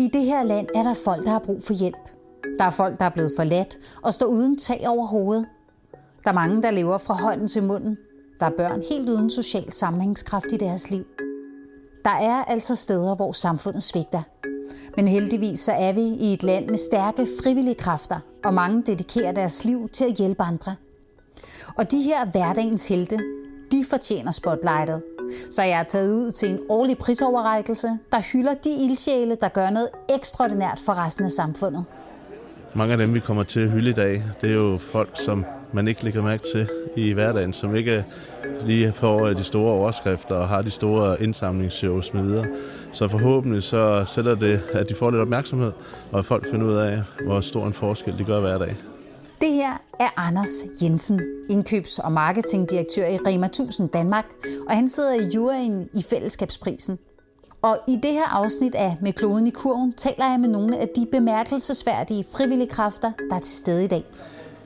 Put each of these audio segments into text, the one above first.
I det her land er der folk, der har brug for hjælp. Der er folk, der er blevet forladt og står uden tag over hovedet. Der er mange, der lever fra hånden til munden. Der er børn helt uden social sammenhængskraft i deres liv. Der er altså steder, hvor samfundet svigter. Men heldigvis så er vi i et land med stærke frivillige kræfter, og mange dedikerer deres liv til at hjælpe andre. Og de her hverdagens helte, de fortjener spotlightet. Så jeg er taget ud til en årlig prisoverrækkelse, der hylder de ildsjæle, der gør noget ekstraordinært for resten af samfundet. Mange af dem, vi kommer til at hylde i dag, det er jo folk, som man ikke lægger mærke til i hverdagen, som ikke lige får øh, de store overskrifter og har de store indsamlingsshows med videre. Så forhåbentlig så sætter det, at de får lidt opmærksomhed, og at folk finder ud af, hvor stor en forskel de gør hver dag. Det her er Anders Jensen, indkøbs- og marketingdirektør i Rema 1000 Danmark, og han sidder i juryen i fællesskabsprisen. Og i det her afsnit af Med kloden i kurven taler jeg med nogle af de bemærkelsesværdige frivillige kræfter, der er til stede i dag.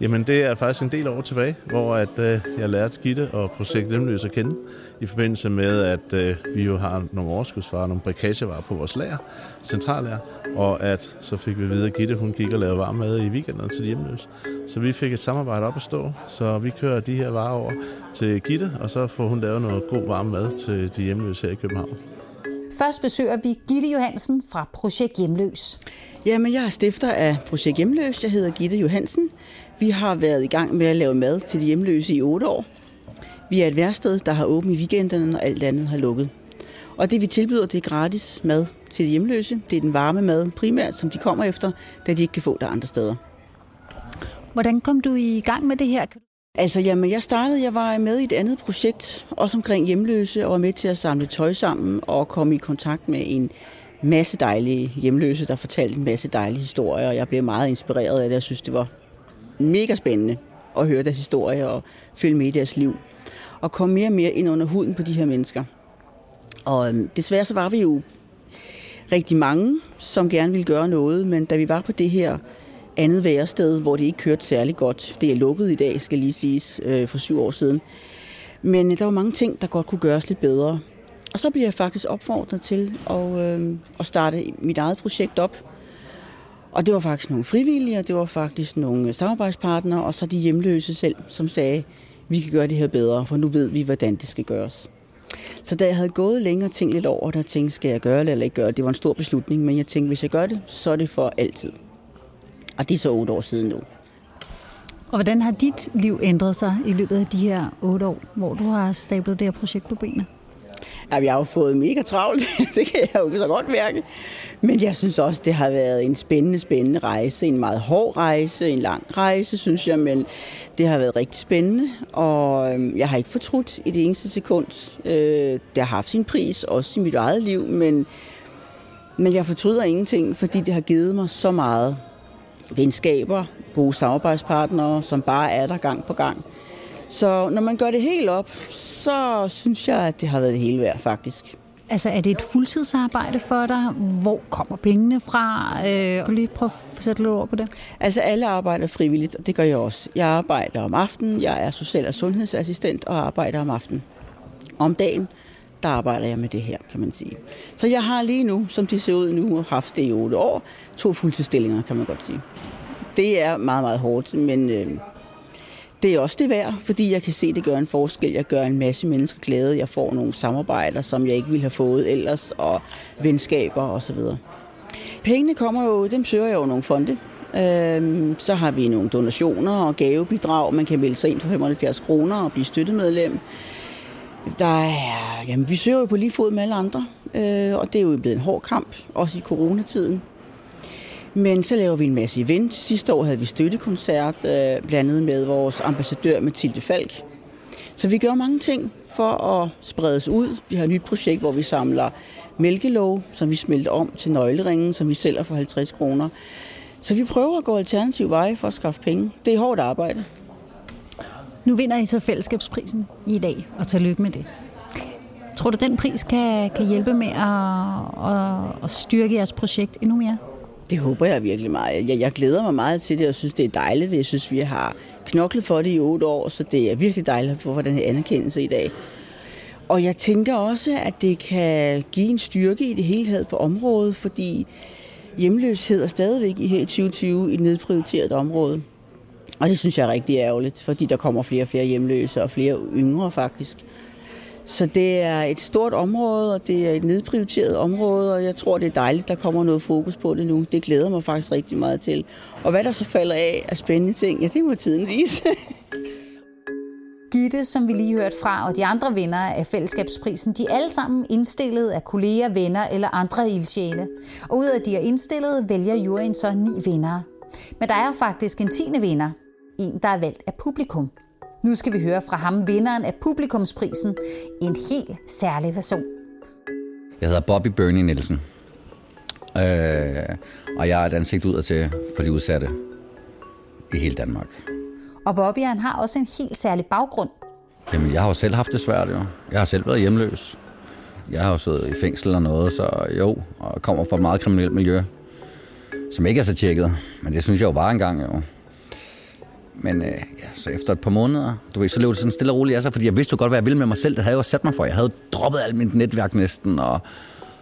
Jamen det er faktisk en del år tilbage, hvor at, øh, jeg lærte Gitte og projekt Lemløs at kende, i forbindelse med, at øh, vi jo har nogle overskudsvarer, nogle brikagevarer på vores lager, centrallager, og at så fik vi videre, at Gitte hun gik og lavede varm mad i weekenden til de hjemløse. Så vi fik et samarbejde op at stå, så vi kører de her varer over til Gitte, og så får hun lavet noget god varm mad til de hjemløse her i København. Først besøger vi Gitte Johansen fra Projekt Hjemløs. Jamen, jeg er stifter af Projekt Hjemløs. Jeg hedder Gitte Johansen. Vi har været i gang med at lave mad til de hjemløse i otte år. Vi er et værsted, der har åbent i weekenderne, når alt andet har lukket. Og det vi tilbyder, det er gratis mad til de hjemløse. Det er den varme mad primært, som de kommer efter, da de ikke kan få det andre steder. Hvordan kom du i gang med det her? Altså, jamen, jeg startede, jeg var med i et andet projekt, også omkring hjemløse, og var med til at samle tøj sammen og komme i kontakt med en masse dejlige hjemløse, der fortalte en masse dejlige historier, og jeg blev meget inspireret af det. Jeg synes, det var mega spændende at høre deres historie og følge med i deres liv. Og komme mere og mere ind under huden på de her mennesker. Og øhm, desværre så var vi jo rigtig mange, som gerne ville gøre noget, men da vi var på det her andet værested, hvor det ikke kørte særlig godt, det er lukket i dag, skal lige siges, øh, for syv år siden, men øh, der var mange ting, der godt kunne gøres lidt bedre. Og så blev jeg faktisk opfordret til at, øh, at starte mit eget projekt op, og det var faktisk nogle frivillige, og det var faktisk nogle samarbejdspartnere, og så de hjemløse selv, som sagde, vi kan gøre det her bedre, for nu ved vi, hvordan det skal gøres. Så da jeg havde gået længere ting lidt over, der tænkte, skal jeg gøre det eller ikke gøre det? Det var en stor beslutning, men jeg tænkte, hvis jeg gør det, så er det for altid. Og det er så otte år siden nu. Og hvordan har dit liv ændret sig i løbet af de her otte år, hvor du har stablet det her projekt på benene? Ja, jeg har jo fået mega travlt, det kan jeg jo så godt mærke. Men jeg synes også, det har været en spændende, spændende rejse. En meget hård rejse, en lang rejse, synes jeg, men det har været rigtig spændende. Og øhm, jeg har ikke fortrudt i det eneste sekund. Øh, det har haft sin pris, også i mit eget liv, men, men jeg fortryder ingenting, fordi det har givet mig så meget venskaber, gode samarbejdspartnere, som bare er der gang på gang. Så når man gør det helt op, så synes jeg, at det har været det hele værd, faktisk. Altså, er det et fuldtidsarbejde for dig? Hvor kommer pengene fra? Øh, kan du lige prøve at sætte lidt ord på det? Altså, alle arbejder frivilligt, og det gør jeg også. Jeg arbejder om aftenen, jeg er social- og sundhedsassistent og arbejder om aftenen. Om dagen, der arbejder jeg med det her, kan man sige. Så jeg har lige nu, som det ser ud nu, haft det i otte år, to fuldtidsstillinger, kan man godt sige. Det er meget, meget hårdt, men øh, det er også det værd, fordi jeg kan se, at det gør en forskel. Jeg gør en masse mennesker glade. Jeg får nogle samarbejder, som jeg ikke ville have fået ellers, og venskaber osv. Pengene kommer jo, dem søger jeg jo nogle fonde. Øhm, så har vi nogle donationer og gavebidrag. Man kan melde sig ind for 75 kroner og blive støttemedlem. Der er, jamen, vi søger jo på lige fod med alle andre, øh, og det er jo blevet en hård kamp, også i coronatiden. Men så laver vi en masse event. Sidste år havde vi støttekoncert, øh, blandet med vores ambassadør Mathilde Falk. Så vi gør mange ting for at spredes ud. Vi har et nyt projekt, hvor vi samler mælkelov, som vi smelter om til nøgleringen, som vi sælger for 50 kroner. Så vi prøver at gå alternativ veje for at skaffe penge. Det er hårdt arbejde. Nu vinder I så fællesskabsprisen i dag, og tillykke med det. Tror du, den pris kan, kan hjælpe med at, at, at styrke jeres projekt endnu mere? Det håber jeg virkelig meget. Jeg, jeg glæder mig meget til det, og synes, det er dejligt. Jeg synes, vi har knoklet for det i otte år, så det er virkelig dejligt at få den her anerkendelse i dag. Og jeg tænker også, at det kan give en styrke i det hele taget på området, fordi hjemløshed er stadigvæk i her i 2020 et nedprioriteret område. Og det synes jeg er rigtig ærgerligt, fordi der kommer flere og flere hjemløse og flere yngre faktisk. Så det er et stort område, og det er et nedprioriteret område, og jeg tror, det er dejligt, der kommer noget fokus på det nu. Det glæder mig faktisk rigtig meget til. Og hvad der så falder af af spændende ting, ja, det må tiden vise. Gitte, som vi lige hørte fra, og de andre vinder af fællesskabsprisen, de er alle sammen indstillet af kolleger, venner eller andre ildsjæle. Og ud af de er indstillet, vælger juryen så ni vinder. Men der er faktisk en tiende vinder. En, der er valgt af publikum. Nu skal vi høre fra ham, vinderen af publikumsprisen. En helt særlig person. Jeg hedder Bobby Bernie Nielsen. Øh, og jeg er et ansigt udad til for de udsatte i hele Danmark. Og Bobby han har også en helt særlig baggrund. Jamen, jeg har jo selv haft det svært, jo. Jeg har selv været hjemløs. Jeg har jo siddet i fængsel og noget, så jo, og kommer fra et meget kriminelt miljø, som ikke er så tjekket. Men det synes jeg jo var engang, jo. Men øh, ja, så efter et par måneder, du ved, så løb det sådan stille og roligt af sig, fordi jeg vidste jo godt, hvad jeg ville med mig selv. Det havde jeg jo sat mig for. Jeg havde droppet alt mit netværk næsten, og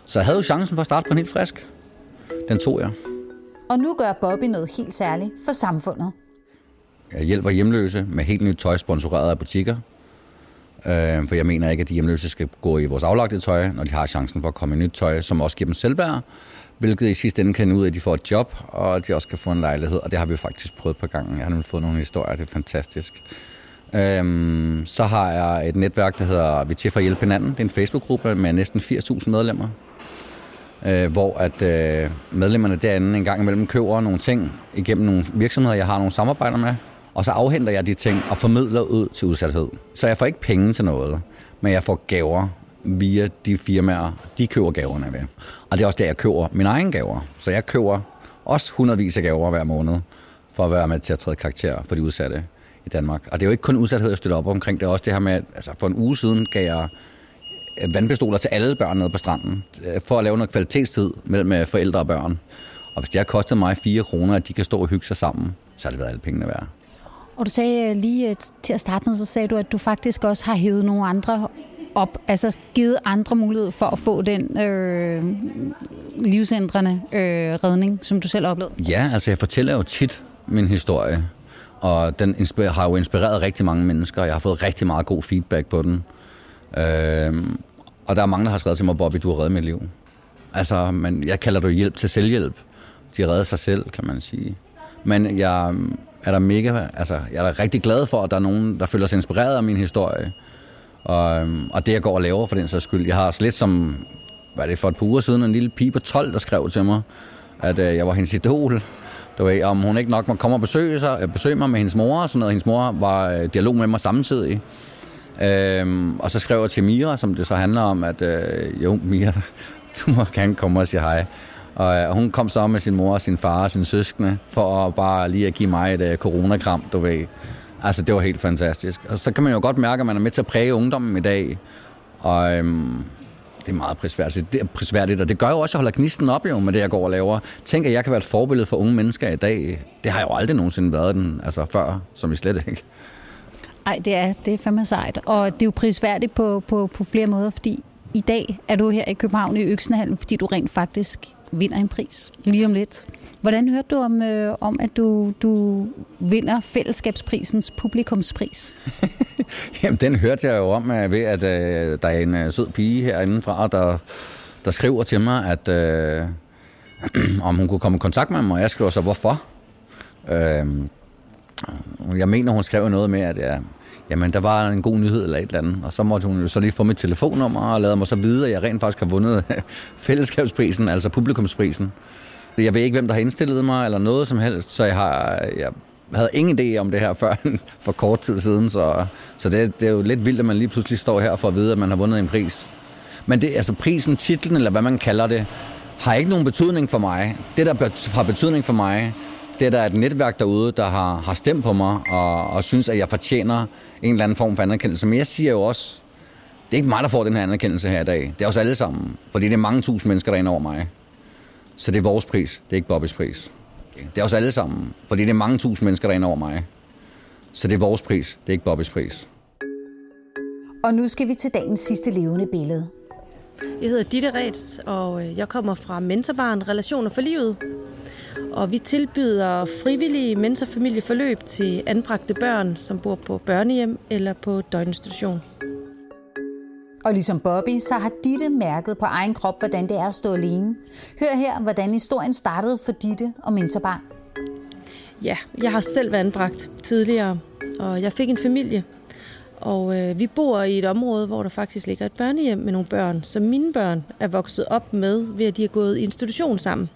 så jeg havde jo chancen for at starte på en helt frisk. Den tog jeg. Og nu gør Bobby noget helt særligt for samfundet. Jeg hjælper hjemløse med helt nyt tøj sponsoreret af butikker. Øh, for jeg mener ikke, at de hjemløse skal gå i vores aflagte tøj, når de har chancen for at komme i nyt tøj, som også giver dem selvværd, hvilket i sidste ende kan ud af, at de får et job, og at de også kan få en lejlighed. Og det har vi jo faktisk prøvet på gangen. Jeg har nu fået nogle historier, det er fantastisk. Øhm, så har jeg et netværk, der hedder Vi til for at hjælpe hinanden. Det er en Facebook-gruppe med næsten 80.000 medlemmer, øh, hvor at øh, medlemmerne derinde en gang imellem køber nogle ting igennem nogle virksomheder, jeg har nogle samarbejder med, og så afhenter jeg de ting og formidler ud til udsathed. Så jeg får ikke penge til noget, men jeg får gaver via de firmaer, de køber gaverne ved. Og det er også der, jeg køber mine egne gaver. Så jeg køber også hundredvis af gaver hver måned, for at være med til at træde karakter for de udsatte i Danmark. Og det er jo ikke kun udsathed, jeg støtter op omkring. Det er også det her med, at altså for en uge siden gav jeg øh, vandpistoler til alle børn nede på stranden, øh, for at lave noget kvalitetstid mellem øh, forældre og børn. Og hvis det har kostet mig 4 kroner, at de kan stå og hygge sig sammen, så har det været alle pengene værd. Og du sagde øh, lige øh, til at starte med, så sagde du, at du faktisk også har hævet nogle andre op, altså givet andre mulighed for at få den øh, livsændrende øh, redning, som du selv oplevede? Ja, altså jeg fortæller jo tit min historie, og den har jo inspireret rigtig mange mennesker. Jeg har fået rigtig meget god feedback på den. Øh, og der er mange, der har skrevet til mig, Bobby, du har reddet mit liv. Altså, men jeg kalder det jo hjælp til selvhjælp. De redder sig selv, kan man sige. Men jeg er der mega, altså, jeg er da rigtig glad for, at der er nogen, der føler sig inspireret af min historie. Og, øhm, og det, jeg går og laver for den sags skyld. Jeg har lidt som, hvad er det for et par uger siden, en lille pige på 12, der skrev til mig, at øh, jeg var hendes idol. Du ved, om hun ikke nok må komme og besøge, sig, øh, besøge mig med hendes mor og sådan noget. Hendes mor var i øh, dialog med mig samtidig. Øhm, og så skrev jeg til Mira, som det så handler om, at øh, jo, Mira, du må gerne komme og sige hej. Og øh, hun kom så med sin mor, sin far og sin søskende, for at bare lige at give mig et øh, coronakram, du ved. Altså, det var helt fantastisk. Og så kan man jo godt mærke, at man er med til at præge ungdommen i dag. Og øhm, det er meget prisværdigt. Det er prisværdigt, og det gør jo også, at jeg holder gnisten op jo med det, jeg går og laver. Tænk, at jeg kan være et forbillede for unge mennesker i dag. Det har jeg jo aldrig nogensinde været den, altså før, som I slet ikke. Nej, det er, det er fandme sejt. Og det er jo prisværdigt på, på, på flere måder, fordi i dag er du her i København i Øksenhallen, fordi du rent faktisk vinder en pris lige om lidt. Hvordan hørte du om, øh, om at du, du vinder fællesskabsprisens publikumspris? Jamen, den hørte jeg jo om øh, ved, at øh, der er en øh, sød pige herinde fra, der, der skriver til mig, at øh, om hun kunne komme i kontakt med mig, og jeg skriver så, hvorfor? Øh, jeg mener, hun skrev noget med, at jeg, jamen, der var en god nyhed eller et eller andet, og så måtte hun jo så lige få mit telefonnummer og lade mig så vide, at jeg rent faktisk har vundet fællesskabsprisen, altså publikumsprisen. Jeg ved ikke, hvem der har indstillet mig eller noget som helst, så jeg har... Jeg havde ingen idé om det her før for kort tid siden, så, så det, det er jo lidt vildt, at man lige pludselig står her for at vide, at man har vundet en pris. Men det, altså prisen, titlen, eller hvad man kalder det, har ikke nogen betydning for mig. Det, der har betydning for mig, det er, der er et netværk derude, der har, har stemt på mig, og, og synes, at jeg fortjener en eller anden form for anerkendelse. Men jeg siger jo også, det er ikke mig, der får den her anerkendelse her i dag. Det er os alle sammen, fordi det er mange tusind mennesker, der er over mig. Så det er vores pris, det er ikke Bobbys pris. Det er os alle sammen, fordi det er mange tusind mennesker, der er over mig. Så det er vores pris, det er ikke Bobbys pris. Og nu skal vi til dagens sidste levende billede. Jeg hedder Ditte Rets, og øh, jeg kommer fra Mentorbarn Relationer for Livet. Og vi tilbyder frivillige mentorfamilieforløb til anbragte børn, som bor på børnehjem eller på døgninstitution. Og ligesom Bobby, så har Ditte mærket på egen krop, hvordan det er at stå alene. Hør her, hvordan historien startede for Ditte og mentorbarn. Ja, jeg har selv været anbragt tidligere, og jeg fik en familie. Og øh, vi bor i et område, hvor der faktisk ligger et børnehjem med nogle børn, som mine børn er vokset op med, ved at de har gået i institution sammen.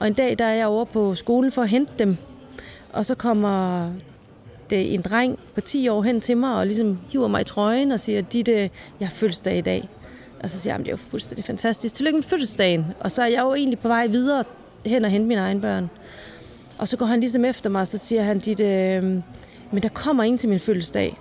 Og en dag, der er jeg over på skolen for at hente dem, og så kommer det en dreng på 10 år hen til mig og ligesom hiver mig i trøjen og siger, dit, jeg har fødselsdag i dag. Og så siger jeg, det er jo fuldstændig fantastisk. Tillykke med fødselsdagen. Og så er jeg jo egentlig på vej videre hen og hente mine egne børn. Og så går han ligesom efter mig, og så siger han, dit, øh, men der kommer ingen til min fødselsdag.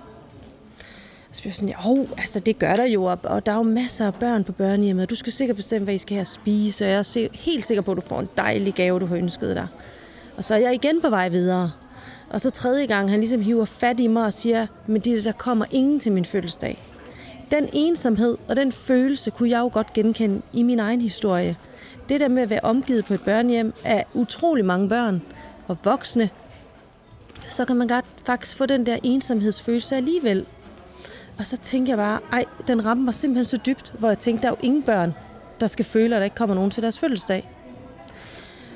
Så bliver jeg sådan, jo, altså det gør der jo, og der er jo masser af børn på børnehjemmet. Du skal sikkert bestemme, hvad I skal have at spise, og jeg er helt sikker på, at du får en dejlig gave, du har ønsket dig. Og så er jeg igen på vej videre. Og så tredje gang, han ligesom hiver fat i mig og siger, men det, der kommer ingen til min fødselsdag. Den ensomhed og den følelse kunne jeg jo godt genkende i min egen historie. Det der med at være omgivet på et børnehjem af utrolig mange børn og voksne, så kan man godt faktisk få den der ensomhedsfølelse alligevel. Og så tænkte jeg bare, ej, den ramte mig simpelthen så dybt, hvor jeg tænkte, der er jo ingen børn, der skal føle, at der ikke kommer nogen til deres fødselsdag.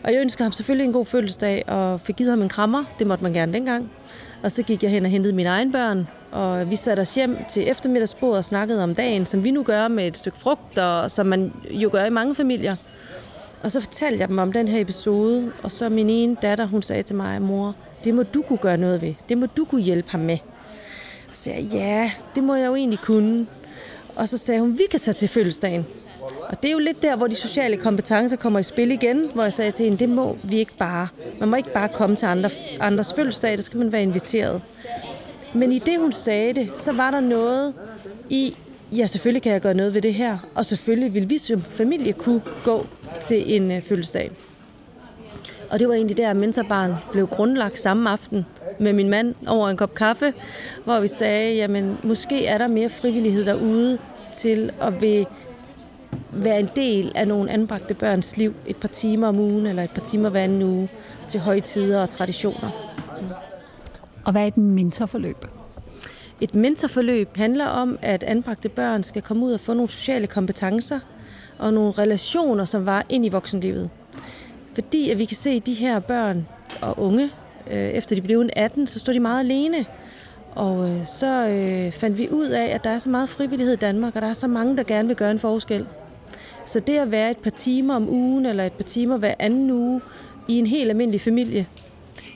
Og jeg ønskede ham selvfølgelig en god fødselsdag, og fik givet ham en krammer. Det måtte man gerne dengang. Og så gik jeg hen og hentede mine egne børn, og vi satte os hjem til eftermiddagsbordet og snakkede om dagen, som vi nu gør med et stykke frugt, og som man jo gør i mange familier. Og så fortalte jeg dem om den her episode, og så min ene datter, hun sagde til mig, mor, det må du kunne gøre noget ved. Det må du kunne hjælpe ham med. Og så sagde jeg, ja, det må jeg jo egentlig kunne. Og så sagde hun, vi kan tage til fødselsdagen. Og det er jo lidt der, hvor de sociale kompetencer kommer i spil igen, hvor jeg sagde til hende, det må vi ikke bare. Man må ikke bare komme til andre, andres fødselsdag, der skal man være inviteret. Men i det, hun sagde det, så var der noget i, ja, selvfølgelig kan jeg gøre noget ved det her, og selvfølgelig vil vi som familie kunne gå til en øh, fødselsdag. Og det var egentlig der, Mentorbarn blev grundlagt samme aften med min mand over en kop kaffe, hvor vi sagde, jamen måske er der mere frivillighed derude til at vil være en del af nogle anbragte børns liv et par timer om ugen eller et par timer hver anden uge til højtider og traditioner. Og hvad er et mentorforløb? Et mentorforløb handler om, at anbragte børn skal komme ud og få nogle sociale kompetencer og nogle relationer, som var ind i voksenlivet. Fordi at vi kan se, at de her børn og unge, øh, efter de blev 18, så står de meget alene. Og øh, så øh, fandt vi ud af, at der er så meget frivillighed i Danmark, og der er så mange, der gerne vil gøre en forskel. Så det at være et par timer om ugen, eller et par timer hver anden uge, i en helt almindelig familie,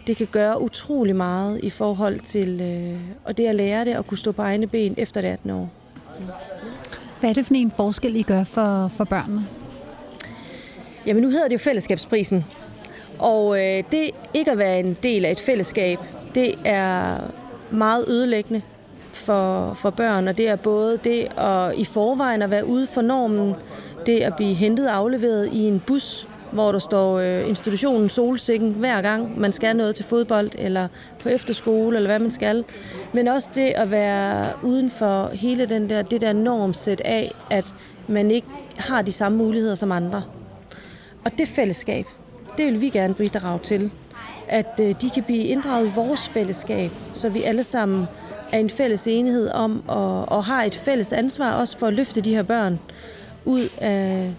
det kan gøre utrolig meget i forhold til øh, og det at lære det at kunne stå på egne ben efter det 18 år. Hvad er det for en forskel, I gør for, for børnene? Jamen nu hedder det jo fællesskabsprisen. Og øh, det ikke at være en del af et fællesskab, det er meget ødelæggende for, for børn. Og det er både det at i forvejen at være ude for normen, det at blive hentet og afleveret i en bus, hvor der står øh, institutionen Solsikken hver gang man skal noget til fodbold eller på efterskole eller hvad man skal. Men også det at være uden for hele den der, det der normsæt af, at man ikke har de samme muligheder som andre. Og det fællesskab, det vil vi gerne bidrage til. At øh, de kan blive inddraget i vores fællesskab, så vi alle sammen er en fælles enighed om og, og har et fælles ansvar også for at løfte de her børn ud af,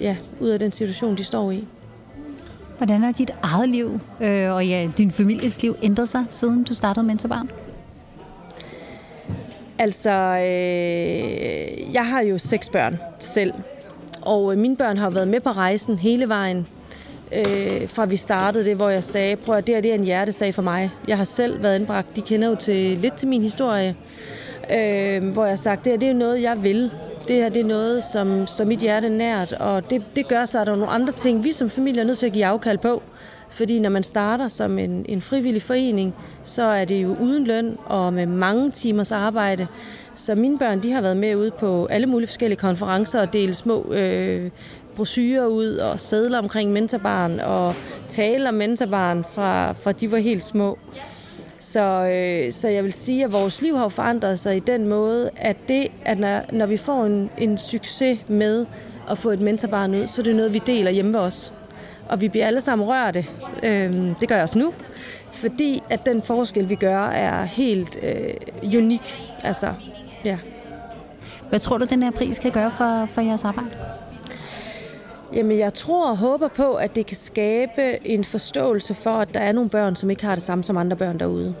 ja, ud af den situation, de står i. Hvordan har dit eget liv øh, og ja, din families liv ændret sig, siden du startede Mentorbarn? Altså, øh, jeg har jo seks børn selv, og øh, mine børn har været med på rejsen hele vejen, øh, fra vi startede det, hvor jeg sagde, prøv at det her det er en hjertesag for mig. Jeg har selv været indbragt, de kender jo til, lidt til min historie, øh, hvor jeg har sagt, det her det er noget, jeg vil. Det her det er noget, som står mit hjerte nært, og det, det gør sig, at der er nogle andre ting, vi som familie er nødt til at give afkald på. Fordi når man starter som en, en frivillig forening, så er det jo uden løn og med mange timers arbejde. Så mine børn de har været med ude på alle mulige forskellige konferencer og delt små øh, brosyrer ud og sædler omkring mentorbarn og tale om mentorbarn fra, fra de var helt små. Så, øh, så jeg vil sige, at vores liv har forandret sig i den måde, at det, at når, når vi får en, en succes med at få et mentorbarn ud, så er det noget, vi deler hjemme hos os. Og vi bliver alle sammen rørte. Øh, det gør jeg også nu. Fordi at den forskel, vi gør, er helt øh, unik. Altså, ja. Hvad tror du, den her pris kan gøre for, for jeres arbejde? Jamen, jeg tror og håber på, at det kan skabe en forståelse for, at der er nogle børn, som ikke har det samme som andre børn derude.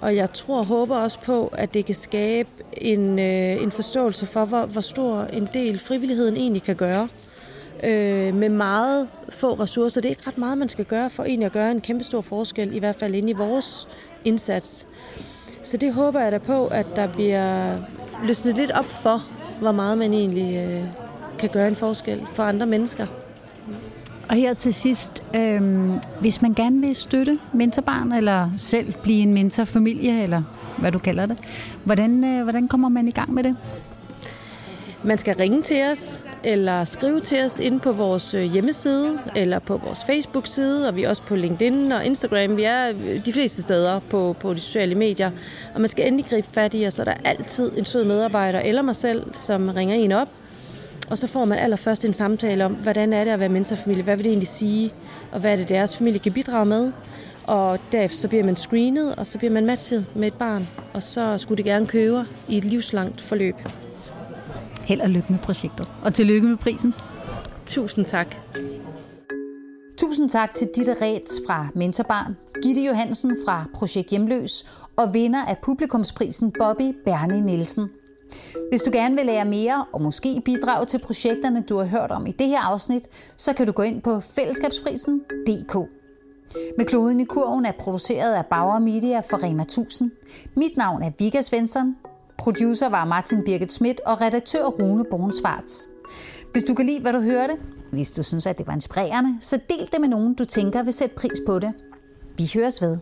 Og jeg tror og håber også på, at det kan skabe en, øh, en forståelse for, hvor, hvor stor en del frivilligheden egentlig kan gøre. Øh, med meget få ressourcer. Det er ikke ret meget, man skal gøre for egentlig at gøre en kæmpe stor forskel, i hvert fald inde i vores indsats. Så det håber jeg da på, at der bliver løsnet lidt op for, hvor meget man egentlig øh, kan gøre en forskel for andre mennesker. Og her til sidst, øh, hvis man gerne vil støtte mentorbarn, eller selv blive en mentorfamilie, eller hvad du kalder det, hvordan, øh, hvordan kommer man i gang med det? Man skal ringe til os, eller skrive til os inde på vores øh, hjemmeside, eller på vores Facebook-side, og vi er også på LinkedIn og Instagram. Vi er øh, de fleste steder på, på de sociale medier, og man skal endelig gribe fat i os, og der er altid en sød medarbejder, eller mig selv, som ringer en op, og så får man allerførst en samtale om, hvordan er det at være mentorfamilie, hvad vil det egentlig sige, og hvad er det, deres familie kan bidrage med. Og derefter så bliver man screenet, og så bliver man matchet med et barn, og så skulle det gerne køre i et livslangt forløb. Held og lykke med projektet. Og tillykke med prisen. Tusind tak. Tusind tak til Ditte Rets fra Mentorbarn, Gitte Johansen fra Projekt Hjemløs og vinder af publikumsprisen Bobby Bernie Nielsen. Hvis du gerne vil lære mere og måske bidrage til projekterne, du har hørt om i det her afsnit, så kan du gå ind på fællesskabsprisen.dk. Med kloden i kurven er produceret af Bauer Media for Rema 1000. Mit navn er Vika Svensson. Producer var Martin Birgit Schmidt og redaktør Rune Bornsvarts. Hvis du kan lide, hvad du hørte, hvis du synes, at det var inspirerende, så del det med nogen, du tænker vil sætte pris på det. Vi høres ved.